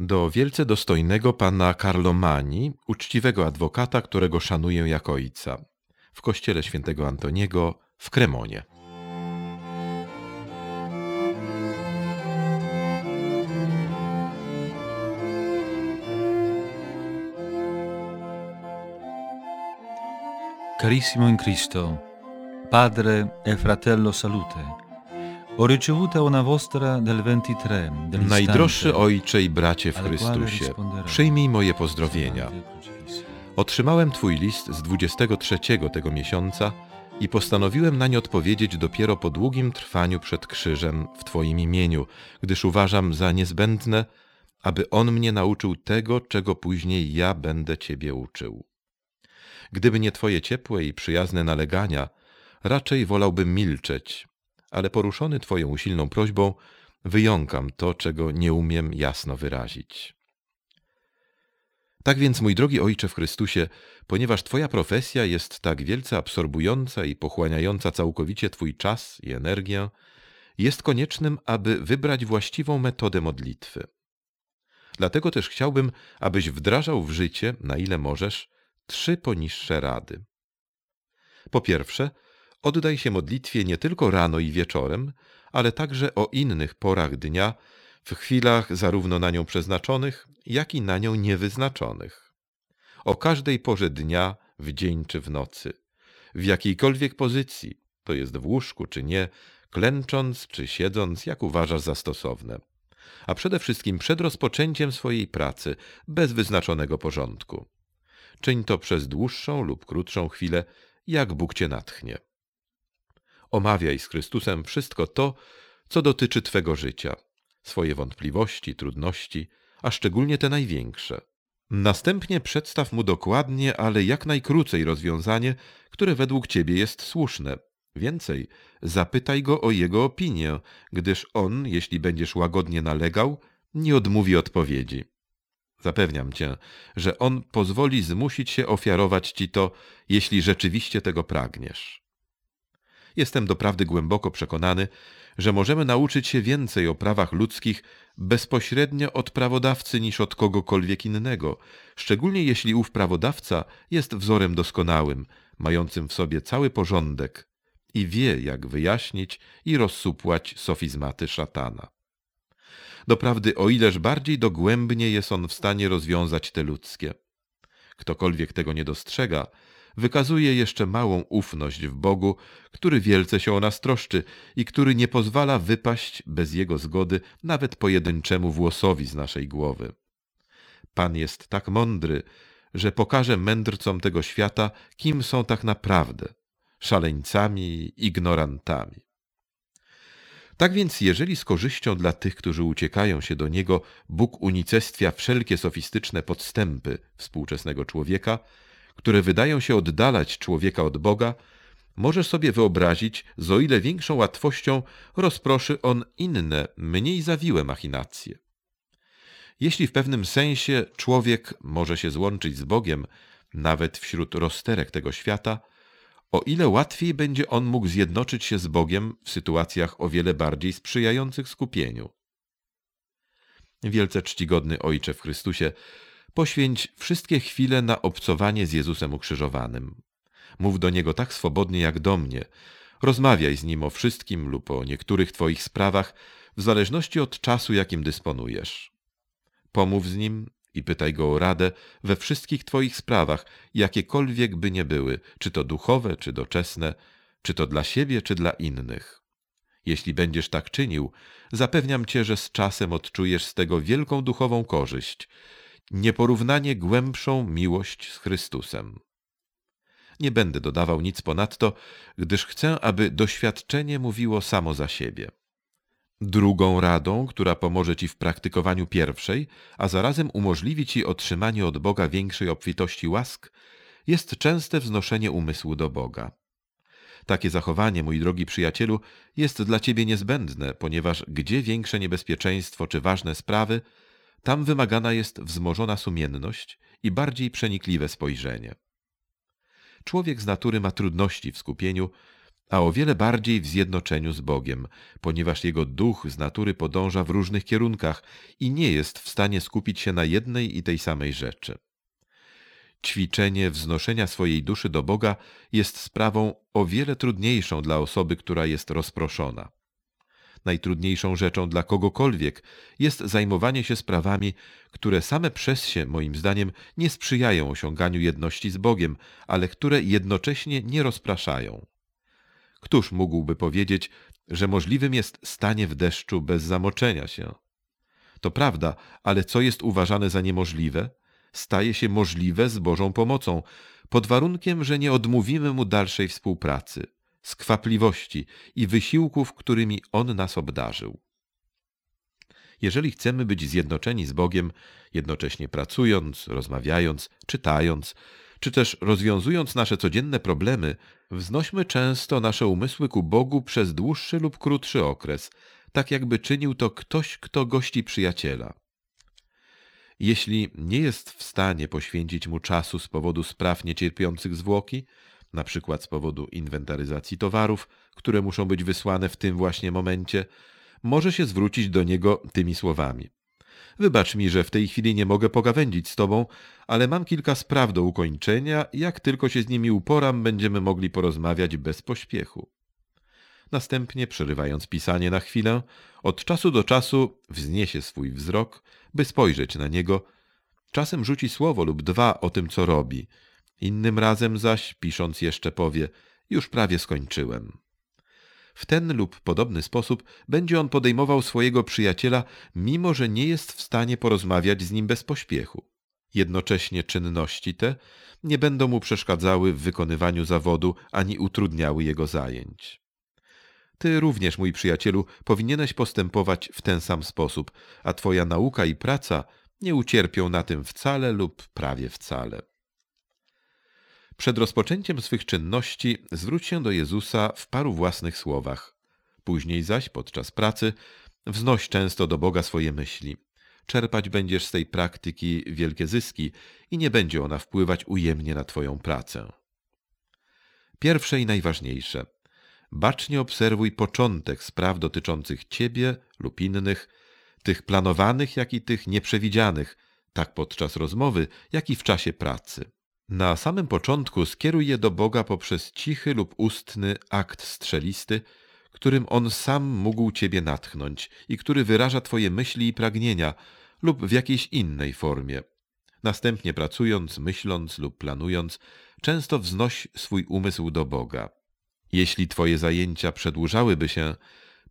do wielce dostojnego pana Carlo Mani, uczciwego adwokata, którego szanuję jak ojca, w kościele świętego Antoniego w Kremonie. Carissimo in Cristo, padre e fratello salute. Najdroższy Ojcze i bracie w Chrystusie, przyjmij moje pozdrowienia. Otrzymałem Twój list z 23 tego miesiąca i postanowiłem nań odpowiedzieć dopiero po długim trwaniu przed krzyżem w Twoim imieniu, gdyż uważam za niezbędne, aby On mnie nauczył tego, czego później ja będę Ciebie uczył. Gdyby nie Twoje ciepłe i przyjazne nalegania, raczej wolałbym milczeć, ale poruszony Twoją usilną prośbą, wyjąkam to, czego nie umiem jasno wyrazić. Tak więc, mój drogi Ojcze w Chrystusie, ponieważ Twoja profesja jest tak wielce absorbująca i pochłaniająca całkowicie Twój czas i energię, jest koniecznym, aby wybrać właściwą metodę modlitwy. Dlatego też chciałbym, abyś wdrażał w życie, na ile możesz, trzy poniższe rady. Po pierwsze, oddaj się modlitwie nie tylko rano i wieczorem, ale także o innych porach dnia, w chwilach zarówno na nią przeznaczonych, jak i na nią niewyznaczonych. O każdej porze dnia, w dzień czy w nocy, w jakiejkolwiek pozycji, to jest w łóżku czy nie, klęcząc czy siedząc, jak uważasz za stosowne. A przede wszystkim przed rozpoczęciem swojej pracy, bez wyznaczonego porządku. Czyń to przez dłuższą lub krótszą chwilę, jak Bóg cię natchnie. Omawiaj z Chrystusem wszystko to, co dotyczy Twego życia, swoje wątpliwości, trudności, a szczególnie te największe. Następnie przedstaw mu dokładnie, ale jak najkrócej rozwiązanie, które według Ciebie jest słuszne. Więcej, zapytaj go o jego opinię, gdyż on, jeśli będziesz łagodnie nalegał, nie odmówi odpowiedzi. Zapewniam cię, że on pozwoli zmusić się ofiarować ci to, jeśli rzeczywiście tego pragniesz. Jestem doprawdy głęboko przekonany, że możemy nauczyć się więcej o prawach ludzkich bezpośrednio od prawodawcy niż od kogokolwiek innego, szczególnie jeśli ów prawodawca jest wzorem doskonałym, mającym w sobie cały porządek i wie, jak wyjaśnić i rozsupłać sofizmaty szatana. Doprawdy, o ileż bardziej dogłębnie jest on w stanie rozwiązać te ludzkie. Ktokolwiek tego nie dostrzega, wykazuje jeszcze małą ufność w Bogu, który wielce się o nas troszczy i który nie pozwala wypaść bez Jego zgody nawet pojedynczemu włosowi z naszej głowy. Pan jest tak mądry, że pokaże mędrcom tego świata, kim są tak naprawdę szaleńcami i ignorantami. Tak więc, jeżeli z korzyścią dla tych, którzy uciekają się do Niego, Bóg unicestwia wszelkie sofistyczne podstępy współczesnego człowieka, które wydają się oddalać człowieka od Boga, możesz sobie wyobrazić, z o ile większą łatwością rozproszy on inne, mniej zawiłe machinacje. Jeśli w pewnym sensie człowiek może się złączyć z Bogiem, nawet wśród rozterek tego świata, o ile łatwiej będzie on mógł zjednoczyć się z Bogiem w sytuacjach o wiele bardziej sprzyjających skupieniu. Wielce czcigodny Ojcze w Chrystusie, Poświęć wszystkie chwile na obcowanie z Jezusem ukrzyżowanym. Mów do Niego tak swobodnie jak do mnie. Rozmawiaj z Nim o wszystkim lub o niektórych Twoich sprawach, w zależności od czasu, jakim dysponujesz. Pomów z Nim i pytaj Go o radę we wszystkich Twoich sprawach, jakiekolwiek by nie były, czy to duchowe, czy doczesne, czy to dla siebie, czy dla innych. Jeśli będziesz tak czynił, zapewniam Cię, że z czasem odczujesz z tego wielką duchową korzyść, nieporównanie głębszą miłość z Chrystusem. Nie będę dodawał nic ponadto, gdyż chcę, aby doświadczenie mówiło samo za siebie. Drugą radą, która pomoże Ci w praktykowaniu pierwszej, a zarazem umożliwi Ci otrzymanie od Boga większej obfitości łask, jest częste wznoszenie umysłu do Boga. Takie zachowanie, mój drogi przyjacielu, jest dla Ciebie niezbędne, ponieważ gdzie większe niebezpieczeństwo czy ważne sprawy, tam wymagana jest wzmożona sumienność i bardziej przenikliwe spojrzenie. Człowiek z natury ma trudności w skupieniu, a o wiele bardziej w zjednoczeniu z Bogiem, ponieważ jego duch z natury podąża w różnych kierunkach i nie jest w stanie skupić się na jednej i tej samej rzeczy. Ćwiczenie wznoszenia swojej duszy do Boga jest sprawą o wiele trudniejszą dla osoby, która jest rozproszona. Najtrudniejszą rzeczą dla kogokolwiek jest zajmowanie się sprawami, które same przez się, moim zdaniem, nie sprzyjają osiąganiu jedności z Bogiem, ale które jednocześnie nie rozpraszają. Któż mógłby powiedzieć, że możliwym jest stanie w deszczu bez zamoczenia się? To prawda, ale co jest uważane za niemożliwe, staje się możliwe z Bożą pomocą, pod warunkiem, że nie odmówimy mu dalszej współpracy, skwapliwości i wysiłków, którymi on nas obdarzył. Jeżeli chcemy być zjednoczeni z Bogiem, jednocześnie pracując, rozmawiając, czytając, czy też rozwiązując nasze codzienne problemy, wznośmy często nasze umysły ku Bogu przez dłuższy lub krótszy okres, tak jakby czynił to ktoś, kto gości przyjaciela. Jeśli nie jest w stanie poświęcić mu czasu z powodu spraw niecierpiących zwłoki, na przykład z powodu inwentaryzacji towarów, które muszą być wysłane w tym właśnie momencie, może się zwrócić do niego tymi słowami. Wybacz mi, że w tej chwili nie mogę pogawędzić z tobą, ale mam kilka spraw do ukończenia. Jak tylko się z nimi uporam, będziemy mogli porozmawiać bez pośpiechu. Następnie, przerywając pisanie na chwilę, od czasu do czasu wzniesie swój wzrok, by spojrzeć na niego. Czasem rzuci słowo lub dwa o tym, co robi. Innym razem zaś, pisząc jeszcze, powie: Już prawie skończyłem. W ten lub podobny sposób będzie on podejmował swojego przyjaciela, mimo że nie jest w stanie porozmawiać z nim bez pośpiechu. Jednocześnie czynności te nie będą mu przeszkadzały w wykonywaniu zawodu ani utrudniały jego zajęć. Ty również, mój przyjacielu, powinieneś postępować w ten sam sposób, a twoja nauka i praca nie ucierpią na tym wcale lub prawie wcale. Przed rozpoczęciem swych czynności zwróć się do Jezusa w paru własnych słowach. Później zaś, podczas pracy, wznoś często do Boga swoje myśli. Czerpać będziesz z tej praktyki wielkie zyski i nie będzie ona wpływać ujemnie na Twoją pracę. Pierwsze i najważniejsze. Bacznie obserwuj początek spraw dotyczących Ciebie lub innych, tych planowanych, jak i tych nieprzewidzianych, tak podczas rozmowy, jak i w czasie pracy. Na samym początku skieruj je do Boga poprzez cichy lub ustny akt strzelisty, którym On sam mógł Ciebie natchnąć i który wyraża Twoje myśli i pragnienia lub w jakiejś innej formie. Następnie pracując, myśląc lub planując, często wznoś swój umysł do Boga. Jeśli Twoje zajęcia przedłużałyby się,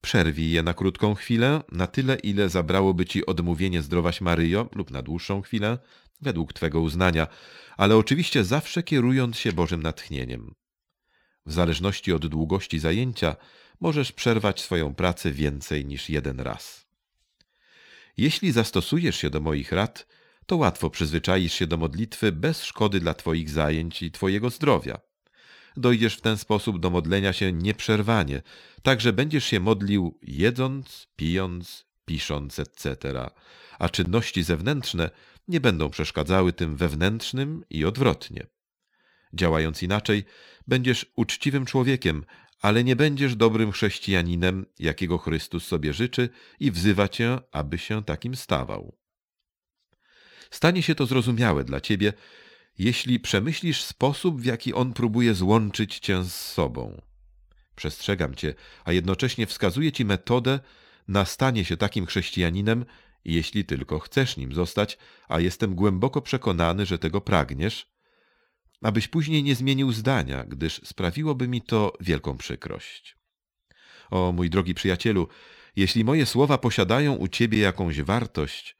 przerwij je na krótką chwilę, na tyle, ile zabrałoby Ci odmówienie zdrowaś Maryjo lub na dłuższą chwilę, według Twego uznania, ale oczywiście zawsze kierując się Bożym natchnieniem. W zależności od długości zajęcia możesz przerwać swoją pracę więcej niż jeden raz. Jeśli zastosujesz się do moich rad, to łatwo przyzwyczaisz się do modlitwy bez szkody dla Twoich zajęć i Twojego zdrowia. Dojdziesz w ten sposób do modlenia się nieprzerwanie, tak że będziesz się modlił jedząc, pijąc, pisząc, etc., a czynności zewnętrzne nie będą przeszkadzały tym wewnętrznym i odwrotnie. Działając inaczej, będziesz uczciwym człowiekiem, ale nie będziesz dobrym chrześcijaninem, jakiego Chrystus sobie życzy i wzywa cię, aby się takim stawał. Stanie się to zrozumiałe dla ciebie, jeśli przemyślisz sposób, w jaki on próbuje złączyć cię z sobą. Przestrzegam cię, a jednocześnie wskazuję ci metodę na stanie się takim chrześcijaninem, jeśli tylko chcesz nim zostać, a jestem głęboko przekonany, że tego pragniesz, abyś później nie zmienił zdania, gdyż sprawiłoby mi to wielką przykrość. O mój drogi przyjacielu, jeśli moje słowa posiadają u ciebie jakąś wartość,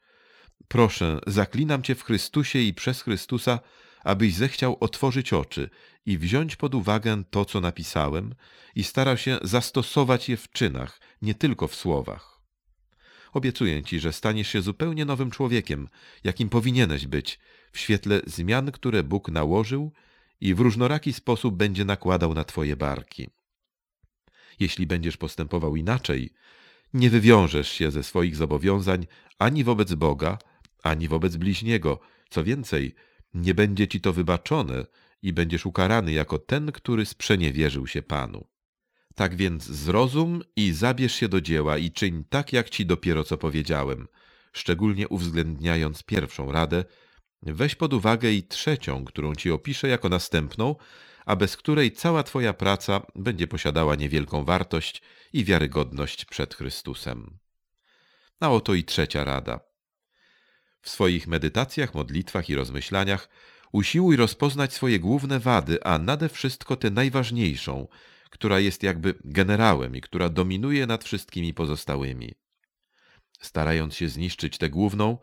proszę, zaklinam cię w Chrystusie i przez Chrystusa, abyś zechciał otworzyć oczy i wziąć pod uwagę to, co napisałem, i starał się zastosować je w czynach, nie tylko w słowach. Obiecuję ci, że staniesz się zupełnie nowym człowiekiem, jakim powinieneś być, w świetle zmian, które Bóg nałożył i w różnoraki sposób będzie nakładał na twoje barki. Jeśli będziesz postępował inaczej, nie wywiążesz się ze swoich zobowiązań ani wobec Boga, ani wobec bliźniego. Co więcej, nie będzie ci to wybaczone i będziesz ukarany jako ten, który sprzeniewierzył się Panu. Tak więc zrozum i zabierz się do dzieła i czyń tak, jak ci dopiero co powiedziałem, szczególnie uwzględniając pierwszą radę, weź pod uwagę i trzecią, którą ci opiszę jako następną, a bez której cała twoja praca będzie posiadała niewielką wartość i wiarygodność przed Chrystusem. A oto i trzecia rada. W swoich medytacjach, modlitwach i rozmyślaniach usiłuj rozpoznać swoje główne wady, a nade wszystko tę najważniejszą, która jest jakby generałem i która dominuje nad wszystkimi pozostałymi. Starając się zniszczyć tę główną,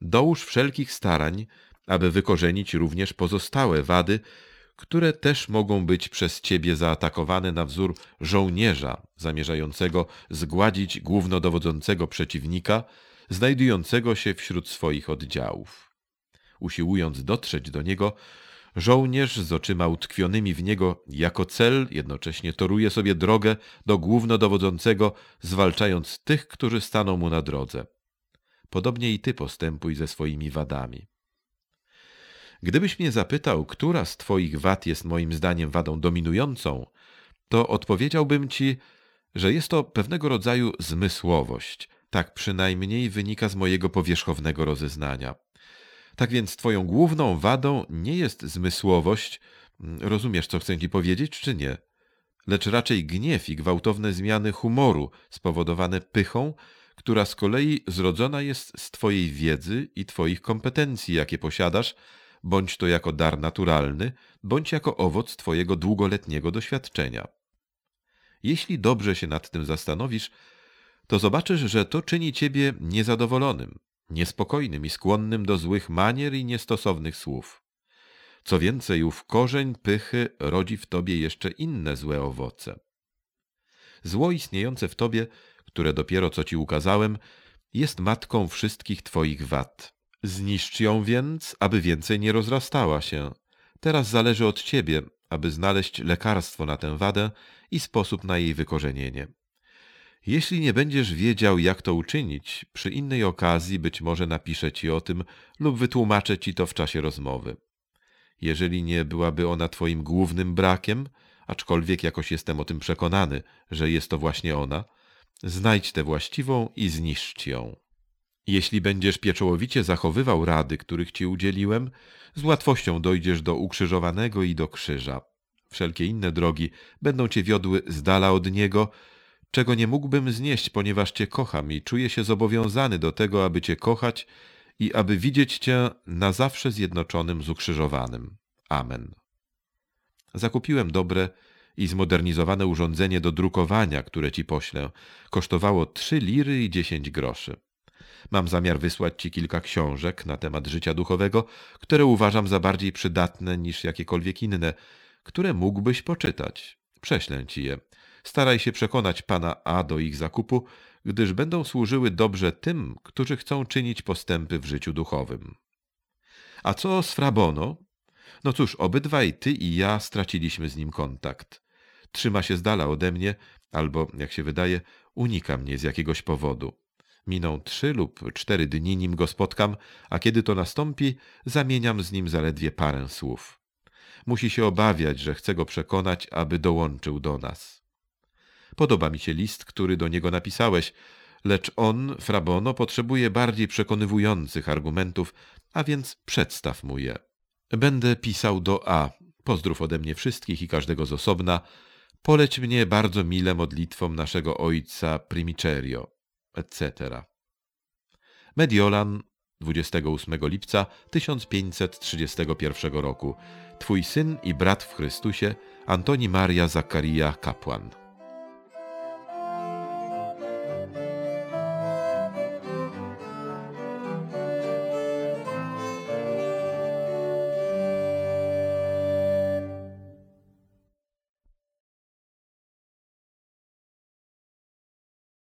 dołóż wszelkich starań, aby wykorzenić również pozostałe wady, które też mogą być przez ciebie zaatakowane na wzór żołnierza zamierzającego zgładzić głównodowodzącego przeciwnika, znajdującego się wśród swoich oddziałów. Usiłując dotrzeć do niego, żołnierz z oczyma utkwionymi w niego jako cel jednocześnie toruje sobie drogę do głównodowodzącego, zwalczając tych, którzy staną mu na drodze. Podobnie i ty postępuj ze swoimi wadami. Gdybyś mnie zapytał, która z Twoich wad jest moim zdaniem wadą dominującą, to odpowiedziałbym Ci, że jest to pewnego rodzaju zmysłowość. Tak przynajmniej wynika z mojego powierzchownego rozeznania. Tak więc Twoją główną wadą nie jest zmysłowość, rozumiesz, co chcę Ci powiedzieć, czy nie? Lecz raczej gniew i gwałtowne zmiany humoru spowodowane pychą, która z kolei zrodzona jest z Twojej wiedzy i Twoich kompetencji, jakie posiadasz, bądź to jako dar naturalny, bądź jako owoc Twojego długoletniego doświadczenia. Jeśli dobrze się nad tym zastanowisz, to zobaczysz, że to czyni Ciebie niezadowolonym, niespokojnym i skłonnym do złych manier i niestosownych słów. Co więcej, ów korzeń pychy rodzi w Tobie jeszcze inne złe owoce. Zło istniejące w Tobie, które dopiero co Ci ukazałem, jest matką wszystkich Twoich wad. Zniszcz ją więc, aby więcej nie rozrastała się. Teraz zależy od ciebie, aby znaleźć lekarstwo na tę wadę i sposób na jej wykorzenienie. Jeśli nie będziesz wiedział, jak to uczynić, przy innej okazji być może napiszę ci o tym lub wytłumaczę ci to w czasie rozmowy. Jeżeli nie byłaby ona twoim głównym brakiem, aczkolwiek jakoś jestem o tym przekonany, że jest to właśnie ona, znajdź tę właściwą i zniszcz ją. Jeśli będziesz pieczołowicie zachowywał rady, których ci udzieliłem, z łatwością dojdziesz do ukrzyżowanego i do krzyża. Wszelkie inne drogi będą cię wiodły z dala od niego, czego nie mógłbym znieść, ponieważ cię kocham i czuję się zobowiązany do tego, aby cię kochać i aby widzieć cię na zawsze zjednoczonym z ukrzyżowanym. Amen. Zakupiłem dobre i zmodernizowane urządzenie do drukowania, które ci poślę. Kosztowało trzy liry i dziesięć groszy. Mam zamiar wysłać Ci kilka książek na temat życia duchowego, które uważam za bardziej przydatne niż jakiekolwiek inne, które mógłbyś poczytać. Prześlę Ci je. Staraj się przekonać pana A do ich zakupu, gdyż będą służyły dobrze tym, którzy chcą czynić postępy w życiu duchowym. A co z Frabono? No cóż, obydwaj ty i ja straciliśmy z nim kontakt. Trzyma się z dala ode mnie, albo, jak się wydaje, unika mnie z jakiegoś powodu. Miną trzy lub cztery dni, nim go spotkam, a kiedy to nastąpi, zamieniam z nim zaledwie parę słów. Musi się obawiać, że chcę go przekonać, aby dołączył do nas. Podoba mi się list, który do niego napisałeś, lecz on, Frabono, potrzebuje bardziej przekonywujących argumentów, a więc przedstaw mu je. Będę pisał do A. Pozdrów ode mnie wszystkich i każdego z osobna. Poleć mnie bardzo mile modlitwą naszego ojca Primicerio etc. Mediolan 28 lipca 1531 roku. Twój syn i brat w Chrystusie, Antoni Maria Zakaria Kapłan.